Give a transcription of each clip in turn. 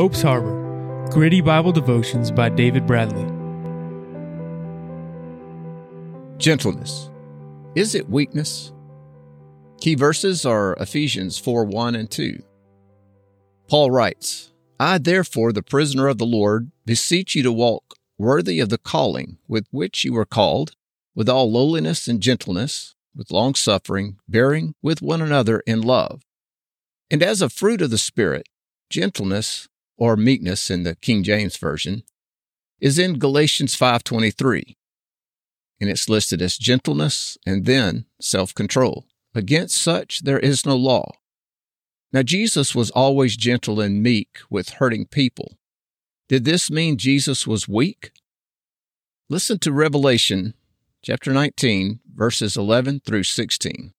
Hope's Harbor Gritty Bible Devotions by David Bradley. Gentleness. Is it weakness? Key verses are Ephesians 4 1 and 2. Paul writes, I, therefore, the prisoner of the Lord, beseech you to walk worthy of the calling with which you were called, with all lowliness and gentleness, with long suffering, bearing with one another in love. And as a fruit of the Spirit, gentleness or meekness in the King James version is in Galatians 5:23. And it's listed as gentleness and then self-control. Against such there is no law. Now Jesus was always gentle and meek with hurting people. Did this mean Jesus was weak? Listen to Revelation chapter 19 verses 11 through 16.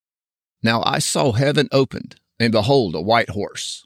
Now I saw heaven opened and behold a white horse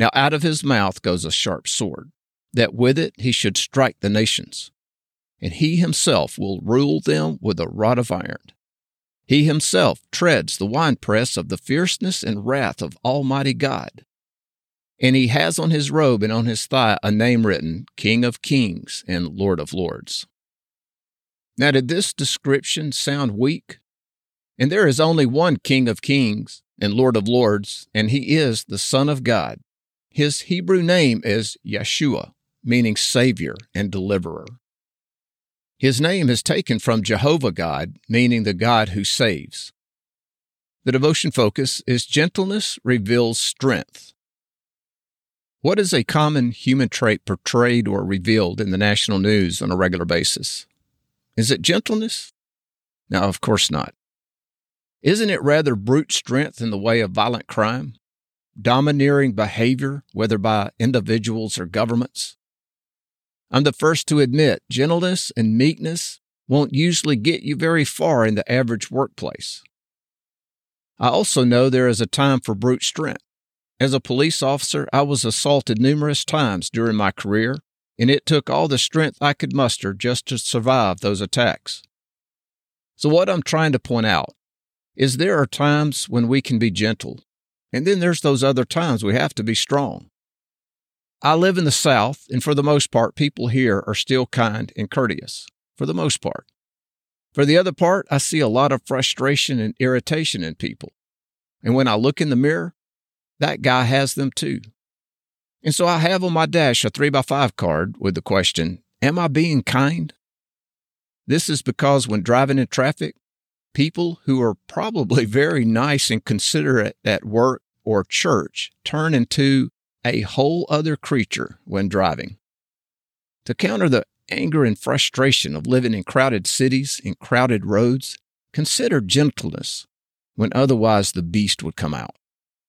Now out of his mouth goes a sharp sword, that with it he should strike the nations. And he himself will rule them with a rod of iron. He himself treads the winepress of the fierceness and wrath of Almighty God. And he has on his robe and on his thigh a name written, King of Kings and Lord of Lords. Now, did this description sound weak? And there is only one King of Kings and Lord of Lords, and he is the Son of God, his Hebrew name is Yeshua, meaning Savior and Deliverer. His name is taken from Jehovah God, meaning the God who saves. The devotion focus is gentleness reveals strength. What is a common human trait portrayed or revealed in the national news on a regular basis? Is it gentleness? No, of course not. Isn't it rather brute strength in the way of violent crime? Domineering behavior, whether by individuals or governments. I'm the first to admit gentleness and meekness won't usually get you very far in the average workplace. I also know there is a time for brute strength. As a police officer, I was assaulted numerous times during my career, and it took all the strength I could muster just to survive those attacks. So, what I'm trying to point out is there are times when we can be gentle and then there's those other times we have to be strong. I live in the South, and for the most part, people here are still kind and courteous, for the most part. For the other part, I see a lot of frustration and irritation in people. And when I look in the mirror, that guy has them too. And so I have on my dash a 3x5 card with the question Am I being kind? This is because when driving in traffic, people who are probably very nice and considerate at work or church turn into a whole other creature when driving. To counter the anger and frustration of living in crowded cities and crowded roads, consider gentleness when otherwise the beast would come out.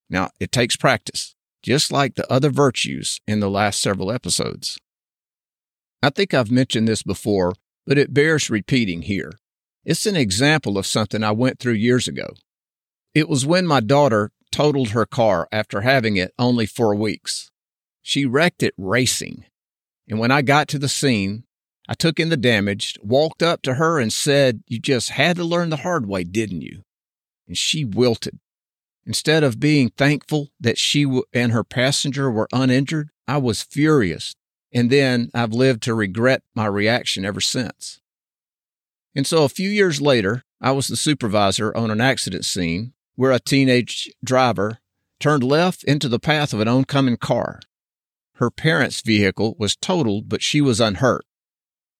Now, it takes practice, just like the other virtues in the last several episodes. I think I've mentioned this before, but it bears repeating here. It's an example of something I went through years ago. It was when my daughter totaled her car after having it only four weeks. She wrecked it racing. And when I got to the scene, I took in the damage, walked up to her, and said, You just had to learn the hard way, didn't you? And she wilted. Instead of being thankful that she and her passenger were uninjured, I was furious. And then I've lived to regret my reaction ever since. And so a few years later, I was the supervisor on an accident scene where a teenage driver turned left into the path of an oncoming car. Her parents' vehicle was totaled, but she was unhurt.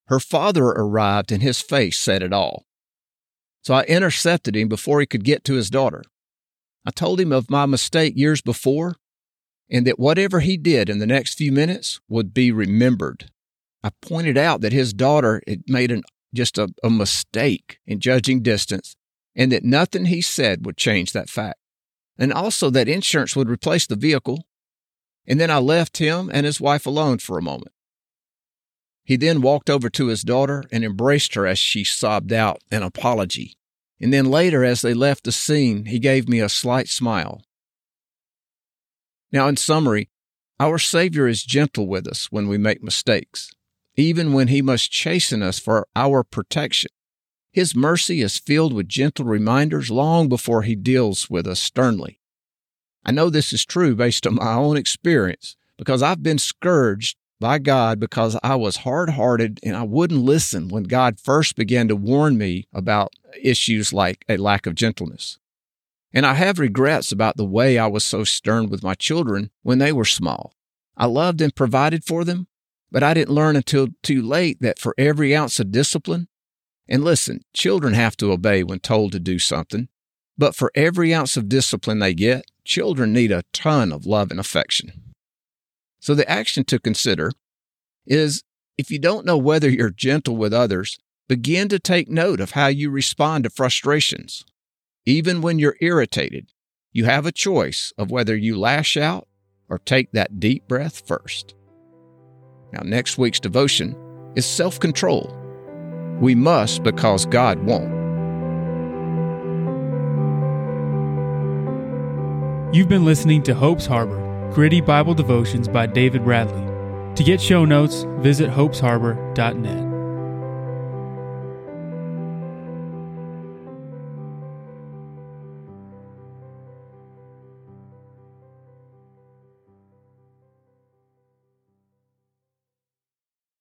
Her father arrived and his face said it all. So I intercepted him before he could get to his daughter. I told him of my mistake years before and that whatever he did in the next few minutes would be remembered. I pointed out that his daughter had made an just a, a mistake in judging distance, and that nothing he said would change that fact. And also that insurance would replace the vehicle. And then I left him and his wife alone for a moment. He then walked over to his daughter and embraced her as she sobbed out an apology. And then later, as they left the scene, he gave me a slight smile. Now, in summary, our Savior is gentle with us when we make mistakes, even when He must chasten us for our protection. His mercy is filled with gentle reminders long before He deals with us sternly. I know this is true based on my own experience because I've been scourged by God because I was hard hearted and I wouldn't listen when God first began to warn me about issues like a lack of gentleness. And I have regrets about the way I was so stern with my children when they were small. I loved and provided for them, but I didn't learn until too late that for every ounce of discipline, and listen, children have to obey when told to do something, but for every ounce of discipline they get, children need a ton of love and affection. So the action to consider is if you don't know whether you're gentle with others, begin to take note of how you respond to frustrations. Even when you're irritated, you have a choice of whether you lash out or take that deep breath first. Now, next week's devotion is self control. We must because God won't. You've been listening to Hope's Harbor Gritty Bible Devotions by David Bradley. To get show notes, visit hopesharbor.net.